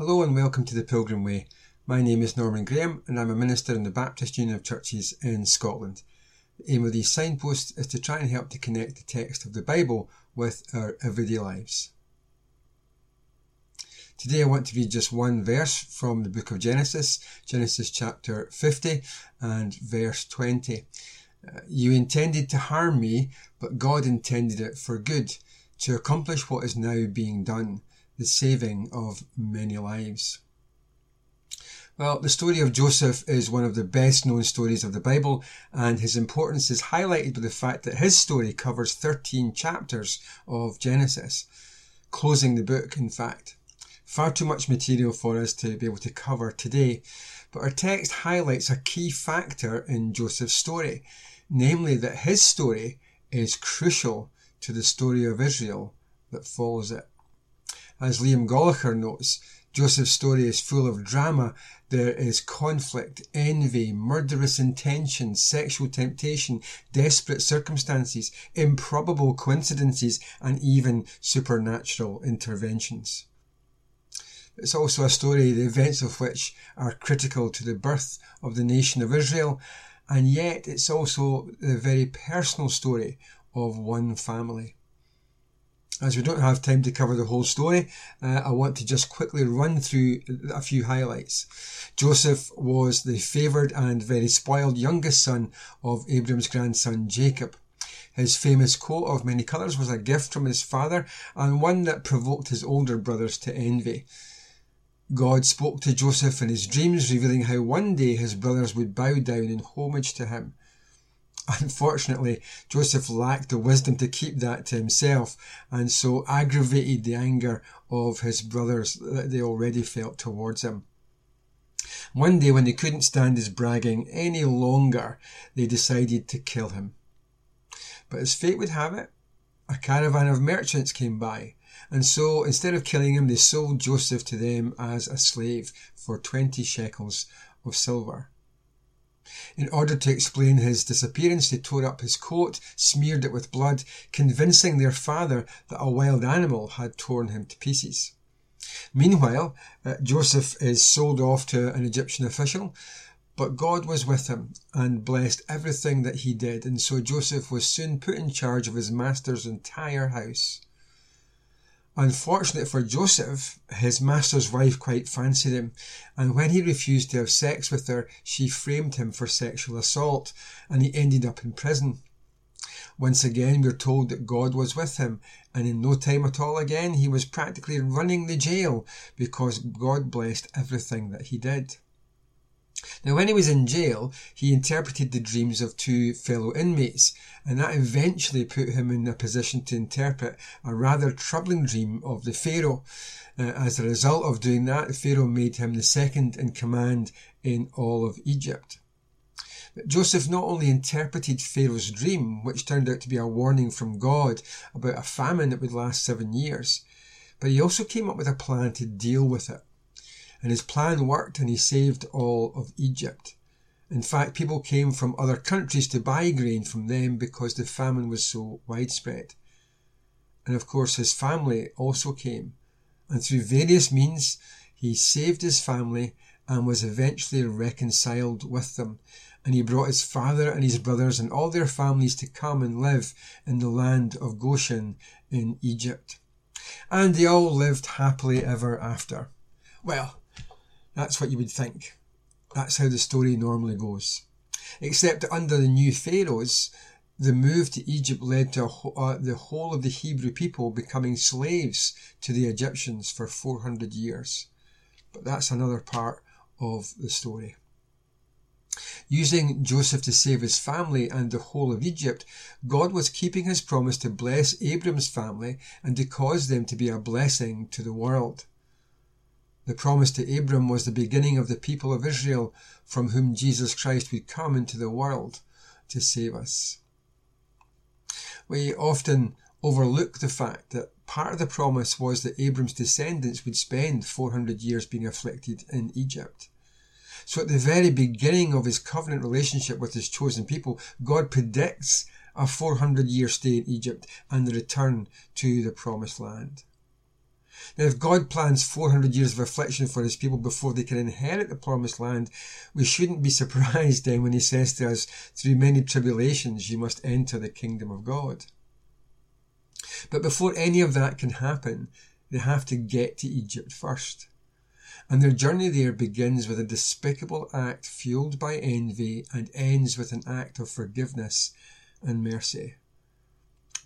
Hello and welcome to the Pilgrim Way. My name is Norman Graham and I'm a minister in the Baptist Union of Churches in Scotland. The aim of these signposts is to try and help to connect the text of the Bible with our everyday lives. Today I want to read just one verse from the book of Genesis, Genesis chapter 50 and verse 20. Uh, you intended to harm me, but God intended it for good, to accomplish what is now being done, the saving of many lives. Well, the story of Joseph is one of the best known stories of the Bible, and his importance is highlighted by the fact that his story covers 13 chapters of Genesis, closing the book, in fact. Far too much material for us to be able to cover today, but our text highlights a key factor in Joseph's story, namely that his story is crucial to the story of Israel that follows it. As Liam Goligher notes, Joseph's story is full of drama. There is conflict, envy, murderous intention, sexual temptation, desperate circumstances, improbable coincidences, and even supernatural interventions. It's also a story, the events of which are critical to the birth of the nation of Israel, and yet it's also the very personal story of one family. As we don't have time to cover the whole story, uh, I want to just quickly run through a few highlights. Joseph was the favoured and very spoiled youngest son of Abram's grandson Jacob. His famous coat of many colours was a gift from his father and one that provoked his older brothers to envy. God spoke to Joseph in his dreams, revealing how one day his brothers would bow down in homage to him. Unfortunately, Joseph lacked the wisdom to keep that to himself and so aggravated the anger of his brothers that they already felt towards him. One day, when they couldn't stand his bragging any longer, they decided to kill him. But as fate would have it, a caravan of merchants came by, and so instead of killing him, they sold Joseph to them as a slave for 20 shekels of silver. In order to explain his disappearance, they tore up his coat, smeared it with blood, convincing their father that a wild animal had torn him to pieces. Meanwhile, uh, Joseph is sold off to an Egyptian official, but God was with him and blessed everything that he did, and so Joseph was soon put in charge of his master's entire house. Unfortunately for Joseph, his master's wife quite fancied him, and when he refused to have sex with her, she framed him for sexual assault, and he ended up in prison. Once again, we're told that God was with him, and in no time at all again, he was practically running the jail because God blessed everything that he did. Now, when he was in jail, he interpreted the dreams of two fellow inmates, and that eventually put him in a position to interpret a rather troubling dream of the Pharaoh. Uh, as a result of doing that, Pharaoh made him the second in command in all of Egypt. But Joseph not only interpreted Pharaoh's dream, which turned out to be a warning from God about a famine that would last seven years, but he also came up with a plan to deal with it and his plan worked and he saved all of Egypt. In fact, people came from other countries to buy grain from them because the famine was so widespread. And of course, his family also came. And through various means, he saved his family and was eventually reconciled with them. And he brought his father and his brothers and all their families to come and live in the land of Goshen in Egypt. And they all lived happily ever after. Well, that's what you would think. That's how the story normally goes. Except that under the new pharaohs, the move to Egypt led to uh, the whole of the Hebrew people becoming slaves to the Egyptians for 400 years. But that's another part of the story. Using Joseph to save his family and the whole of Egypt, God was keeping his promise to bless Abram's family and to cause them to be a blessing to the world. The promise to Abram was the beginning of the people of Israel from whom Jesus Christ would come into the world to save us. We often overlook the fact that part of the promise was that Abram's descendants would spend 400 years being afflicted in Egypt. So at the very beginning of his covenant relationship with his chosen people, God predicts a 400 year stay in Egypt and the return to the promised land. Now, if God plans 400 years of affliction for his people before they can inherit the promised land, we shouldn't be surprised then when he says to us, through many tribulations you must enter the kingdom of God. But before any of that can happen, they have to get to Egypt first. And their journey there begins with a despicable act fueled by envy and ends with an act of forgiveness and mercy.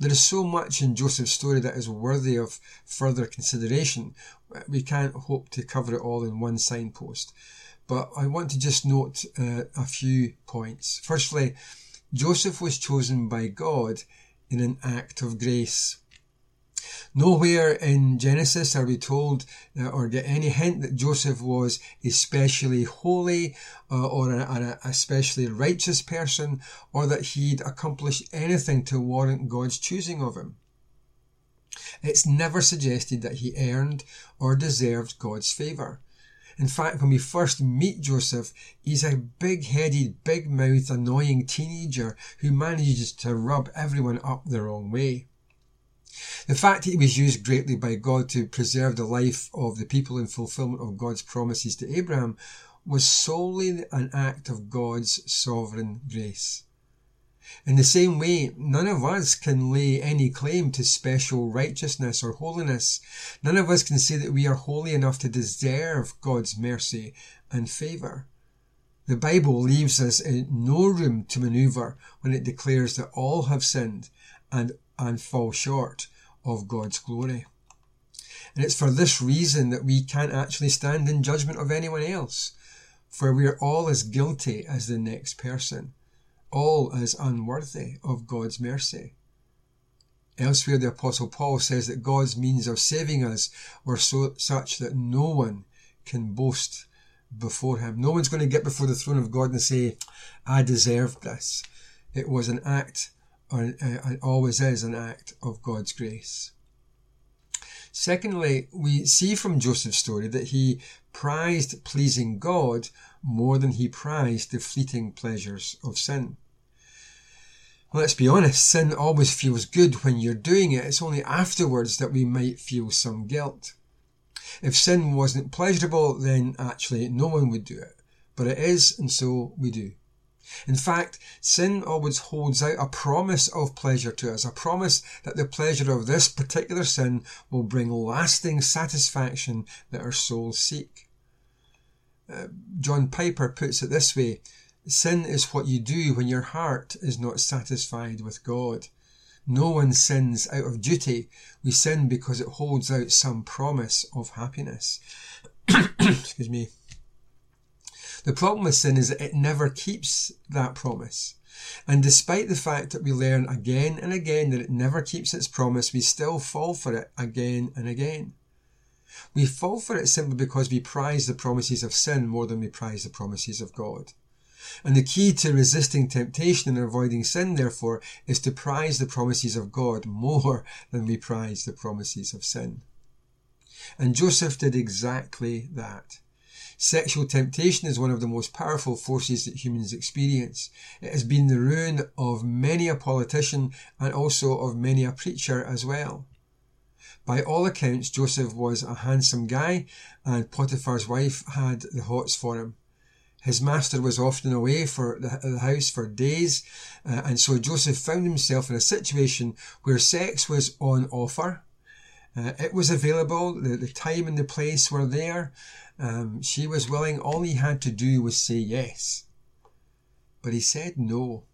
There is so much in Joseph's story that is worthy of further consideration. We can't hope to cover it all in one signpost. But I want to just note uh, a few points. Firstly, Joseph was chosen by God in an act of grace. Nowhere in Genesis are we told uh, or get any hint that Joseph was especially holy uh, or an especially righteous person or that he'd accomplished anything to warrant God's choosing of him. It's never suggested that he earned or deserved God's favour. In fact, when we first meet Joseph, he's a big-headed, big-mouthed, annoying teenager who manages to rub everyone up the wrong way. The fact that he was used greatly by God to preserve the life of the people in fulfillment of God's promises to Abraham was solely an act of God's sovereign grace. In the same way, none of us can lay any claim to special righteousness or holiness. None of us can say that we are holy enough to deserve God's mercy and favour. The Bible leaves us no room to manoeuvre when it declares that all have sinned and and fall short of God's glory. And it's for this reason that we can't actually stand in judgment of anyone else, for we are all as guilty as the next person, all as unworthy of God's mercy. Elsewhere, the Apostle Paul says that God's means of saving us were so, such that no one can boast before Him. No one's going to get before the throne of God and say, I deserved this. It was an act or uh, always is an act of God's grace. Secondly, we see from Joseph's story that he prized pleasing God more than he prized the fleeting pleasures of sin. Let's be honest, sin always feels good when you're doing it. It's only afterwards that we might feel some guilt. If sin wasn't pleasurable, then actually no one would do it. But it is, and so we do. In fact, sin always holds out a promise of pleasure to us, a promise that the pleasure of this particular sin will bring lasting satisfaction that our souls seek. Uh, John Piper puts it this way Sin is what you do when your heart is not satisfied with God. No one sins out of duty. We sin because it holds out some promise of happiness. Excuse me. The problem with sin is that it never keeps that promise. And despite the fact that we learn again and again that it never keeps its promise, we still fall for it again and again. We fall for it simply because we prize the promises of sin more than we prize the promises of God. And the key to resisting temptation and avoiding sin, therefore, is to prize the promises of God more than we prize the promises of sin. And Joseph did exactly that. Sexual temptation is one of the most powerful forces that humans experience. It has been the ruin of many a politician and also of many a preacher as well. By all accounts, Joseph was a handsome guy and Potiphar's wife had the hots for him. His master was often away for the house for days, uh, and so Joseph found himself in a situation where sex was on offer. Uh, it was available, the, the time and the place were there, um, she was willing. All he had to do was say yes. But he said no.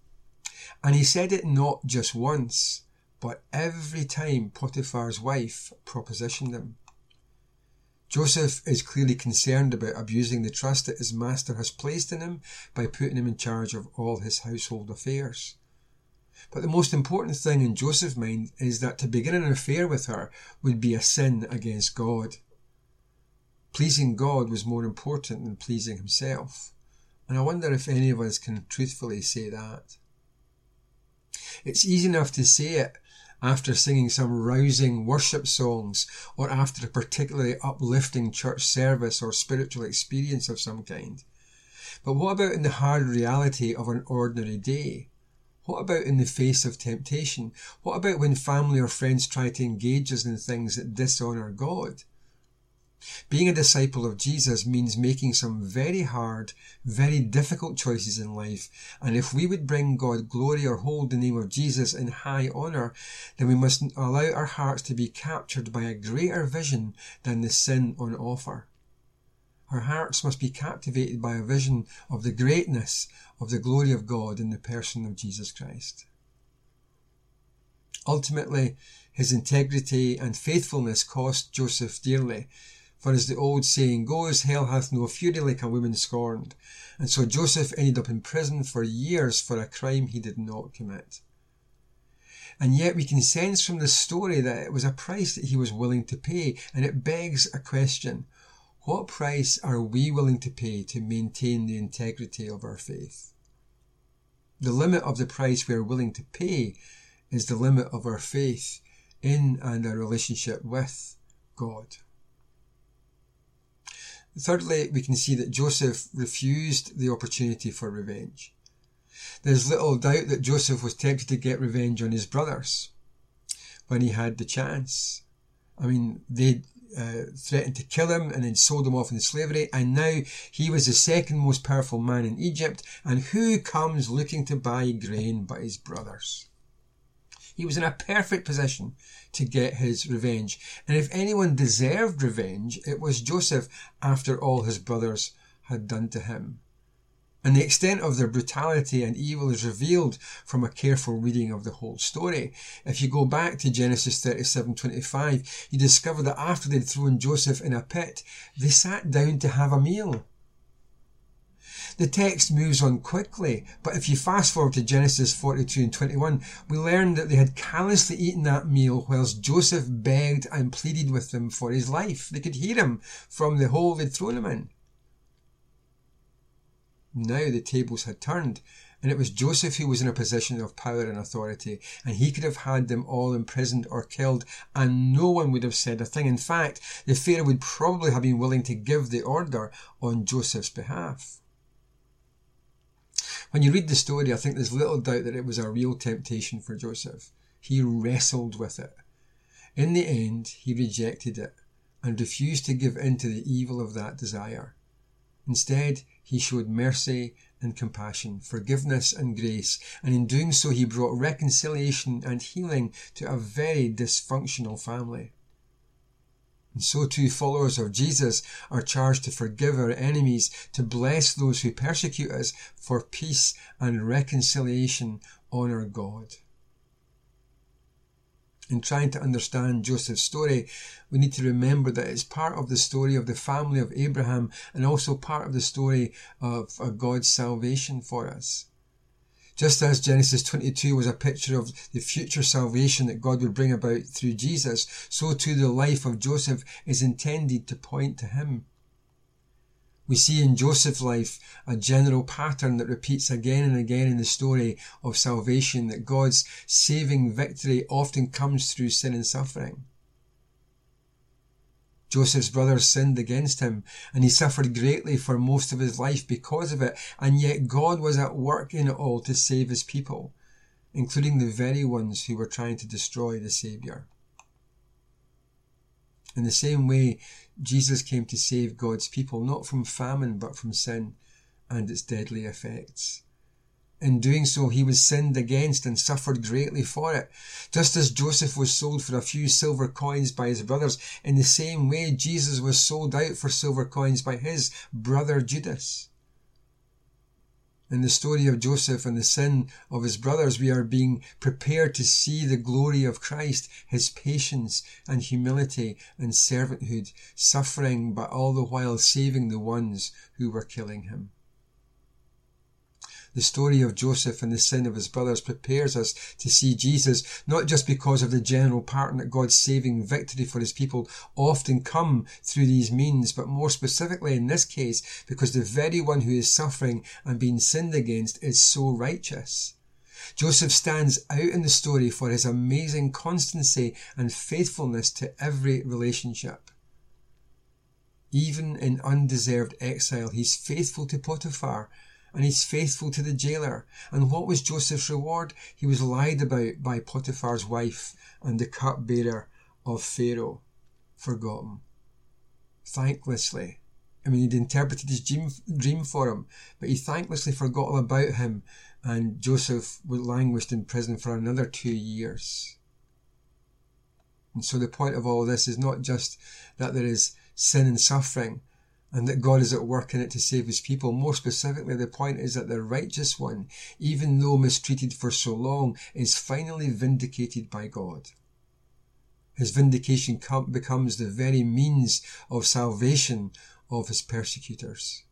And he said it not just once, but every time Potiphar's wife propositioned him. Joseph is clearly concerned about abusing the trust that his master has placed in him by putting him in charge of all his household affairs. But the most important thing in Joseph's mind is that to begin an affair with her would be a sin against God. Pleasing God was more important than pleasing himself. And I wonder if any of us can truthfully say that. It's easy enough to say it after singing some rousing worship songs or after a particularly uplifting church service or spiritual experience of some kind. But what about in the hard reality of an ordinary day? What about in the face of temptation? What about when family or friends try to engage us in things that dishonour God? Being a disciple of Jesus means making some very hard, very difficult choices in life. And if we would bring God glory or hold the name of Jesus in high honour, then we must allow our hearts to be captured by a greater vision than the sin on offer. Our hearts must be captivated by a vision of the greatness of the glory of God in the person of Jesus Christ. Ultimately, his integrity and faithfulness cost Joseph dearly for as the old saying goes, hell hath no fury like a woman scorned. And so Joseph ended up in prison for years for a crime he did not commit. And yet we can sense from the story that it was a price that he was willing to pay. And it begs a question. What price are we willing to pay to maintain the integrity of our faith? The limit of the price we are willing to pay is the limit of our faith in and our relationship with God. Thirdly, we can see that Joseph refused the opportunity for revenge. There's little doubt that Joseph was tempted to get revenge on his brothers when he had the chance. I mean, they uh, threatened to kill him and then sold him off into slavery, and now he was the second most powerful man in Egypt, and who comes looking to buy grain but his brothers? He was in a perfect position to get his revenge. And if anyone deserved revenge, it was Joseph after all his brothers had done to him. And the extent of their brutality and evil is revealed from a careful reading of the whole story. If you go back to Genesis 37:25, you discover that after they'd thrown Joseph in a pit, they sat down to have a meal. The text moves on quickly, but if you fast forward to Genesis 42 and 21, we learn that they had callously eaten that meal whilst Joseph begged and pleaded with them for his life. They could hear him from the hole they'd thrown him in. Now the tables had turned, and it was Joseph who was in a position of power and authority, and he could have had them all imprisoned or killed, and no one would have said a thing. In fact, the Pharaoh would probably have been willing to give the order on Joseph's behalf. When you read the story, I think there's little doubt that it was a real temptation for Joseph. He wrestled with it. In the end, he rejected it and refused to give in to the evil of that desire. Instead, he showed mercy and compassion, forgiveness and grace, and in doing so, he brought reconciliation and healing to a very dysfunctional family. And so too followers of Jesus are charged to forgive our enemies, to bless those who persecute us, for peace and reconciliation honour God. In trying to understand Joseph's story, we need to remember that it's part of the story of the family of Abraham and also part of the story of God's salvation for us. Just as Genesis 22 was a picture of the future salvation that God would bring about through Jesus, so too the life of Joseph is intended to point to him. We see in Joseph's life a general pattern that repeats again and again in the story of salvation that God's saving victory often comes through sin and suffering. Joseph's brothers sinned against him, and he suffered greatly for most of his life because of it, and yet God was at work in it all to save his people, including the very ones who were trying to destroy the Saviour. In the same way, Jesus came to save God's people, not from famine, but from sin and its deadly effects. In doing so, he was sinned against and suffered greatly for it. Just as Joseph was sold for a few silver coins by his brothers, in the same way Jesus was sold out for silver coins by his brother Judas. In the story of Joseph and the sin of his brothers, we are being prepared to see the glory of Christ, his patience and humility and servanthood, suffering but all the while saving the ones who were killing him. The story of Joseph and the sin of his brothers prepares us to see Jesus not just because of the general pattern that God's saving victory for his people often come through these means, but more specifically in this case because the very one who is suffering and being sinned against is so righteous. Joseph stands out in the story for his amazing constancy and faithfulness to every relationship. Even in undeserved exile, he's faithful to Potiphar and he's faithful to the jailer. And what was Joseph's reward? He was lied about by Potiphar's wife and the cupbearer of Pharaoh. Forgotten. thanklessly. I mean, he'd interpreted his dream, for him, but he thanklessly forgot all about him, and Joseph languished in prison for another two years. And so the point of all this is not just that there is sin and suffering, and that God is at work in it to save his people. More specifically, the point is that the righteous one, even though mistreated for so long, is finally vindicated by God. His vindication com- becomes the very means of salvation of his persecutors.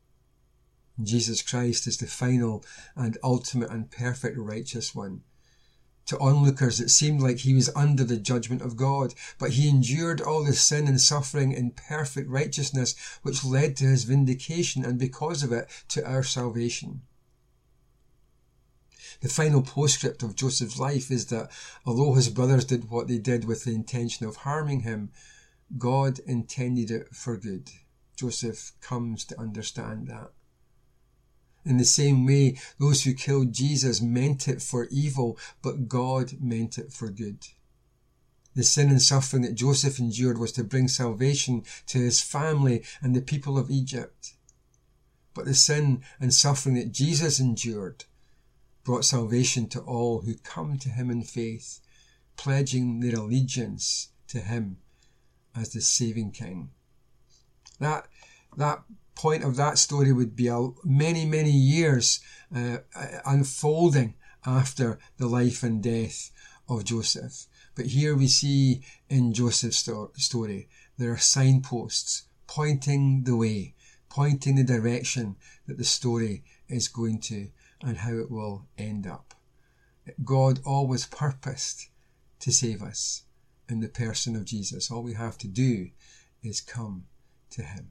Jesus Christ is the final and ultimate and perfect righteous one. To onlookers, it seemed like he was under the judgment of God, but he endured all the sin and suffering in perfect righteousness, which led to his vindication and because of it to our salvation. The final postscript of Joseph's life is that although his brothers did what they did with the intention of harming him, God intended it for good. Joseph comes to understand that. In the same way, those who killed Jesus meant it for evil, but God meant it for good. The sin and suffering that Joseph endured was to bring salvation to his family and the people of Egypt. But the sin and suffering that Jesus endured brought salvation to all who come to him in faith, pledging their allegiance to him as the saving king. That, that point of that story would be a, many, many years uh, unfolding after the life and death of Joseph. But here we see in Joseph's story, there are signposts pointing the way, pointing the direction that the story is going to and how it will end up. God always purposed to save us in the person of Jesus. All we have to do is come to Him.